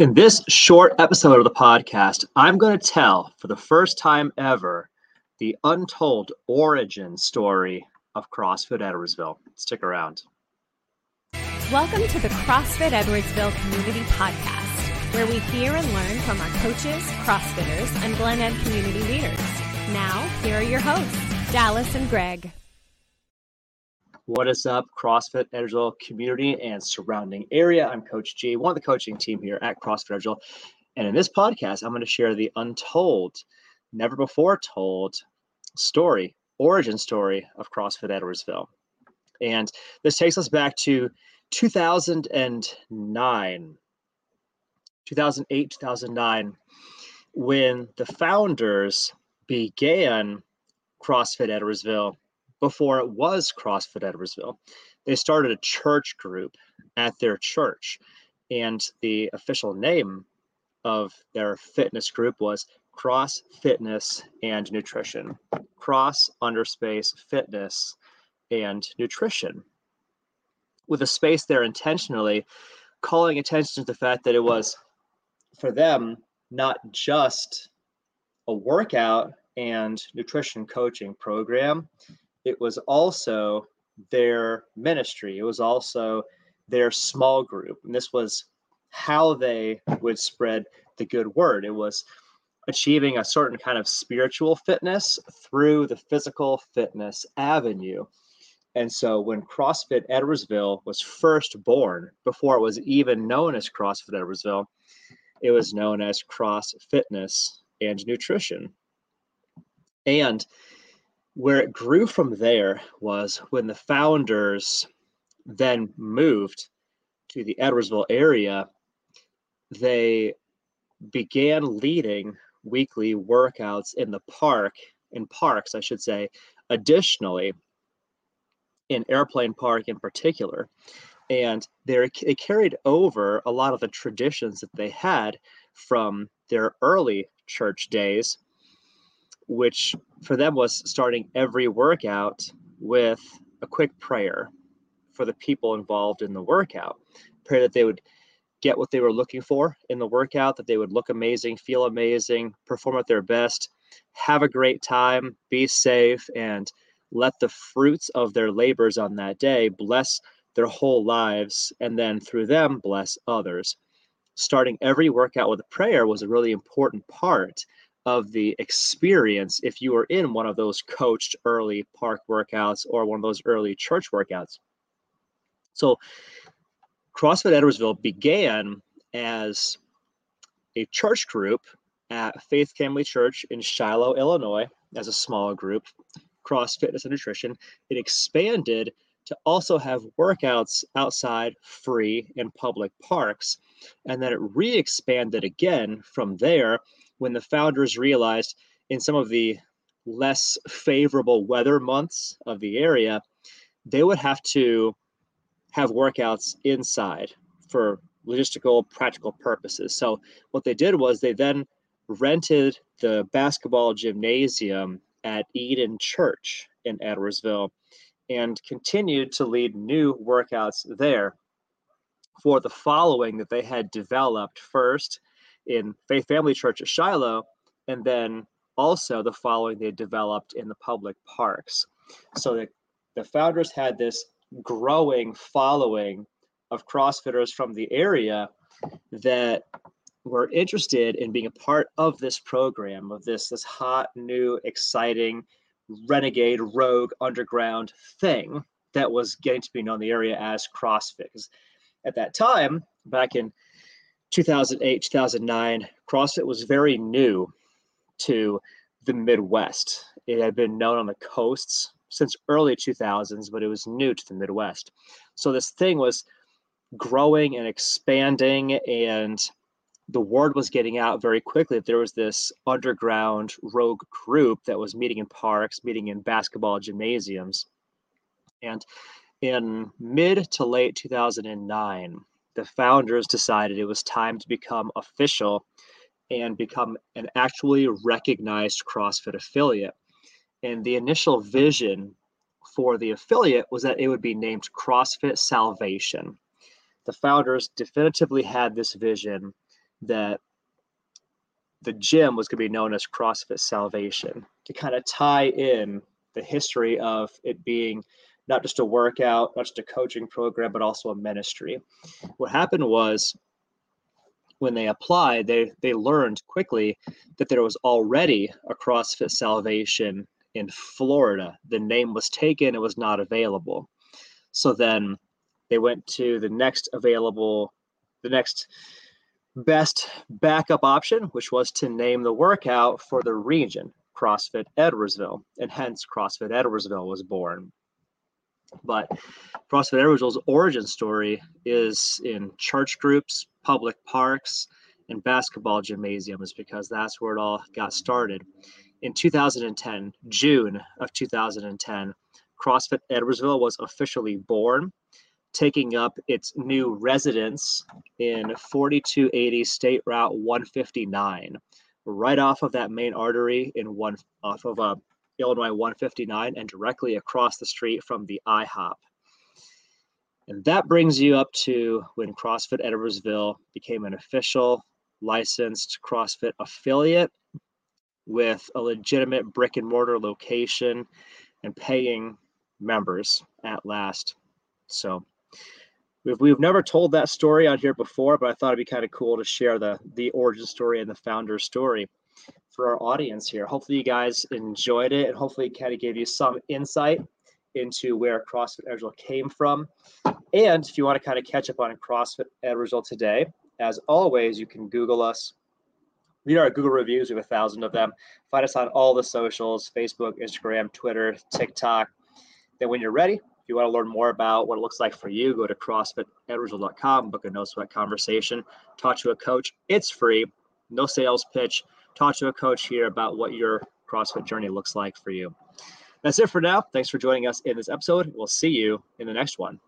In this short episode of the podcast, I'm going to tell for the first time ever the untold origin story of CrossFit Edwardsville. Stick around. Welcome to the CrossFit Edwardsville Community Podcast, where we hear and learn from our coaches, CrossFitters, and Glen Ed community leaders. Now, here are your hosts, Dallas and Greg. What is up, CrossFit Edwardsville community and surrounding area? I'm Coach G, one of the coaching team here at CrossFit Edwardsville. And in this podcast, I'm going to share the untold, never before told story, origin story of CrossFit Edwardsville. And this takes us back to 2009, 2008, 2009, when the founders began CrossFit Edwardsville before it was CrossFit Edwardsville. They started a church group at their church, and the official name of their fitness group was Cross Fitness and Nutrition. Cross underspace fitness and nutrition. With a space there intentionally calling attention to the fact that it was for them not just a workout and nutrition coaching program, it was also their ministry. It was also their small group. And this was how they would spread the good word. It was achieving a certain kind of spiritual fitness through the physical fitness avenue. And so when CrossFit Edwardsville was first born, before it was even known as CrossFit Edwardsville, it was known as Cross Fitness and Nutrition. And where it grew from there was when the founders then moved to the Edwardsville area, they began leading weekly workouts in the park, in parks, I should say, additionally, in Airplane Park in particular. And they carried over a lot of the traditions that they had from their early church days which for them was starting every workout with a quick prayer for the people involved in the workout. Pray that they would get what they were looking for in the workout, that they would look amazing, feel amazing, perform at their best, have a great time, be safe, and let the fruits of their labors on that day bless their whole lives, and then through them bless others. Starting every workout with a prayer was a really important part of the experience if you were in one of those coached early park workouts or one of those early church workouts. So, CrossFit Edwardsville began as a church group at Faith Family Church in Shiloh, Illinois, as a small group, cross fitness and nutrition. It expanded to also have workouts outside free in public parks. And then it re expanded again from there when the founders realized in some of the less favorable weather months of the area, they would have to have workouts inside for logistical, practical purposes. So, what they did was they then rented the basketball gymnasium at Eden Church in Edwardsville and continued to lead new workouts there for the following that they had developed first in Faith Family Church at Shiloh, and then also the following they developed in the public parks. So the, the founders had this growing following of CrossFitters from the area that were interested in being a part of this program, of this this hot, new, exciting, renegade, rogue, underground thing that was getting to be known in the area as CrossFit. Because at that time, back in 2008, 2009, CrossFit was very new to the Midwest. It had been known on the coasts since early 2000s, but it was new to the Midwest. So this thing was growing and expanding, and the word was getting out very quickly that there was this underground rogue group that was meeting in parks, meeting in basketball gymnasiums. And in mid to late 2009, the founders decided it was time to become official and become an actually recognized CrossFit affiliate. And the initial vision for the affiliate was that it would be named CrossFit Salvation. The founders definitively had this vision that the gym was going to be known as CrossFit Salvation to kind of tie in the history of it being not just a workout, not just a coaching program, but also a ministry. What happened was when they applied, they they learned quickly that there was already a CrossFit Salvation in Florida. The name was taken, it was not available. So then they went to the next available, the next best backup option, which was to name the workout for the region, CrossFit Edwardsville, and hence CrossFit Edwardsville was born. But CrossFit Edwardsville's origin story is in church groups, public parks, and basketball gymnasiums because that's where it all got started. In 2010, June of 2010, CrossFit Edwardsville was officially born taking up its new residence in 4280 State Route 159, right off of that main artery in one off of uh, Illinois 159 and directly across the street from the IHOP. And that brings you up to when CrossFit Edwardsville became an official licensed CrossFit affiliate with a legitimate brick and mortar location and paying members at last. So We've, we've never told that story on here before, but I thought it'd be kind of cool to share the the origin story and the founder story for our audience here. Hopefully, you guys enjoyed it, and hopefully, it kind of gave you some insight into where CrossFit Edwardsville came from. And if you want to kind of catch up on CrossFit Edwardsville today, as always, you can Google us. Read our Google reviews. We have a thousand of them. Find us on all the socials: Facebook, Instagram, Twitter, TikTok. Then, when you're ready, if you want to learn more about what it looks like for you, go to CrossFitEdwardsville.com, book a no sweat conversation, talk to a coach. It's free, no sales pitch. Talk to a coach here about what your CrossFit journey looks like for you. That's it for now. Thanks for joining us in this episode. We'll see you in the next one.